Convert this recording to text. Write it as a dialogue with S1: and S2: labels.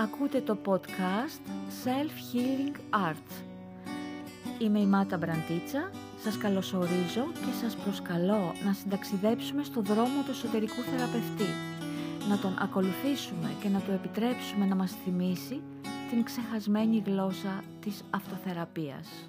S1: Ακούτε το podcast Self-Healing Arts. Είμαι η Μάτα Μπραντίτσα, σας καλωσορίζω και σας προσκαλώ να συνταξιδέψουμε στο δρόμο του εσωτερικού θεραπευτή, να τον ακολουθήσουμε και να του επιτρέψουμε να μας θυμίσει την ξεχασμένη γλώσσα της αυτοθεραπείας.